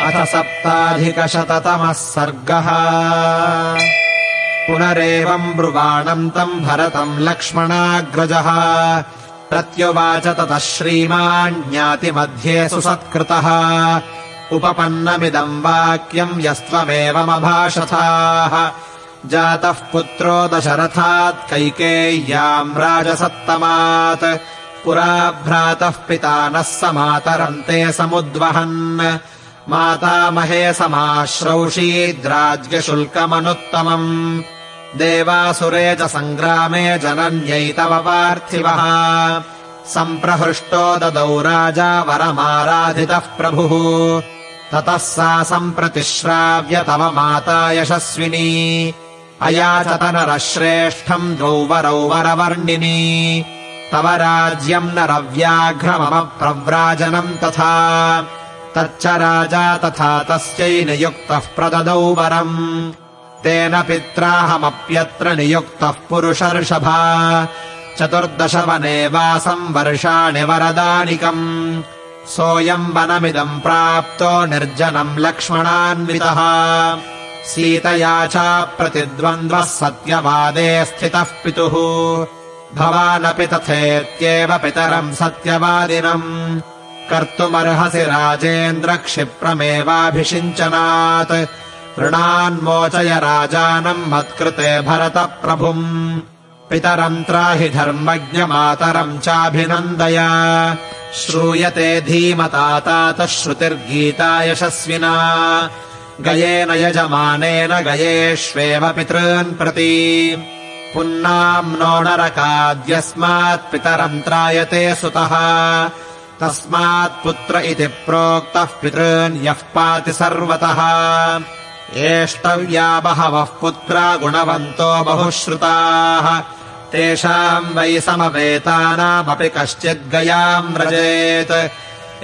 अथ सप्ताधिकशततमः सर्गः। पुनरेवम् ब्रुवाणम् तम् भरतम् लक्ष्मणाग्रजः। प्रत्युवाच ततः श्रीमान् ज्ञातिमध्ये सुसत्कृतः। उपपन्नमिदम् वाक्यम् यस्त्वमेवमभाषथाः। जातः पुत्रो दशरथात् कैकेय्याम् राजसत्तमात्। पुरा भ्रातः पिता नः समातरन्ते समुद्वहन् मातामहे समाश्रौषीद्राज्यशुल्कमनुत्तमम् देवासुरे च सङ्ग्रामे जनन्यै तव पार्थिवः। सम्प्रहृष्टो ददौ राजा वरमाराधितः प्रभुः। ततः सा सम्प्रतिश्राव्य तव माता यशस्विनी। अयाचतनरः श्रेष्ठम् द्वौ वरौ वरवर्णिनी। तव राज्यम् नरव्याघ्रममप्रव्राजनम् तथा तच्च राजा तथा तस्यै नियुक्तः प्रददौ वरम्। तेन पित्राहमप्यत्र नियुक्तः पुरुषर्षभा। चतुर्दश वने वासम् वर्षाणि वरदानिकम्। सोऽयम् वनमिदम् प्राप्तो निर्जनम् लक्ष्मणान्वितः। सीतया च प्रतिद्वन्द्वः सत्यवादे स्थितः पितुः। भवानपि तथेत्येव पितरम् सत्यवादिनम् कर्तुमर्हसि राजेन्द्र क्षिप्रमेवाभिषिञ्चनात् ऋणान्मोचय राजानम् मत्कृते भरतप्रभुम्। पितरम् त्राहि धर्मज्ञमातरम् चाभिनन्दय। श्रूयते धीमता तातः श्रुतिर्गीता यशस्विना। गयेन यजमानेन गयेष्वेव पितॄन् प्रति। पुन्नाम्नो नरकाद्यस्मात् पितरम् त्रायते सुतः तस्मात्पुत्र इति प्रोक्तः पितॄन् यः पाति सर्वतः। एष्टव्या बहवः पुत्रा गुणवन्तो बहुश्रुताः। तेषाम् वै समवेतानामपि कश्चिद्गयाम् व्रजेत्।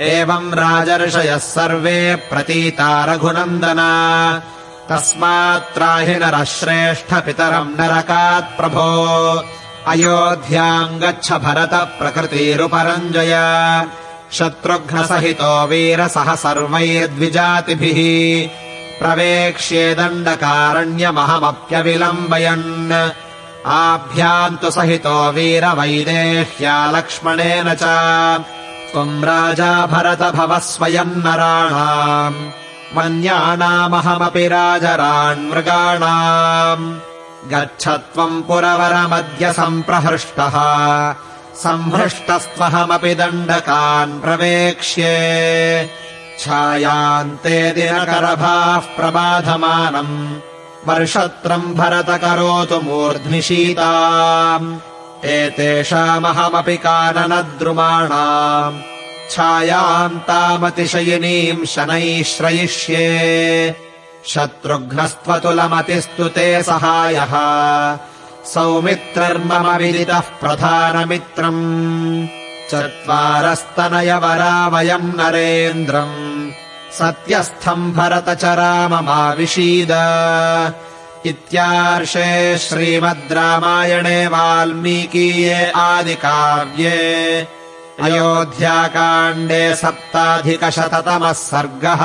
एवम् राजर्षयः सर्वे प्रतीता रघुनन्दना। तस्मात्राहि नरः श्रेष्ठपितरम् नरकात् प्रभो। अयोध्याम् गच्छ भरत प्रकृतिरुपरञ्जय शत्रुघ्नसहितो वीरसह सर्वैर्द्विजातिभिः प्रवेक्ष्ये दण्डकारण्यमहमप्यविलम्बयन्। आभ्याम् तु सहितो वीरवैदेह्या लक्ष्मणेन च। त्वम् राजा भरत भव स्वयम् नराणाम् मन्यानामहमपि राजरान्मृगाणाम् गच्छ त्वम् पुरवरमद्य सम्प्रहृष्टः संहृष्टस्त्वहमपि दण्डकान् प्रवेक्ष्ये। छायान्ते दिनकरभाः प्रबाधमानम्। वर्षत्रम् भरत करोतु मूर्ध्निशीताम्। एतेषामहमपि काननद्रुमाणाम्। छायाम् तामतिशयिनीम् शनैः श्रयिष्ये। शत्रुघ्नस्त्वतुलमतिस्तु ते सहायः सौमित्रर्मम विदितः प्रधानमित्रम्। चत्वारस्तनयवरा वयम् नरेन्द्रम्। सत्यस्थम् भरत च राममाविशीद इत्यार्षे श्रीमद् रामायणे वाल्मीकीये आदिकाव्ये। अयोध्याकाण्डे सप्ताधिकशततमः सर्गः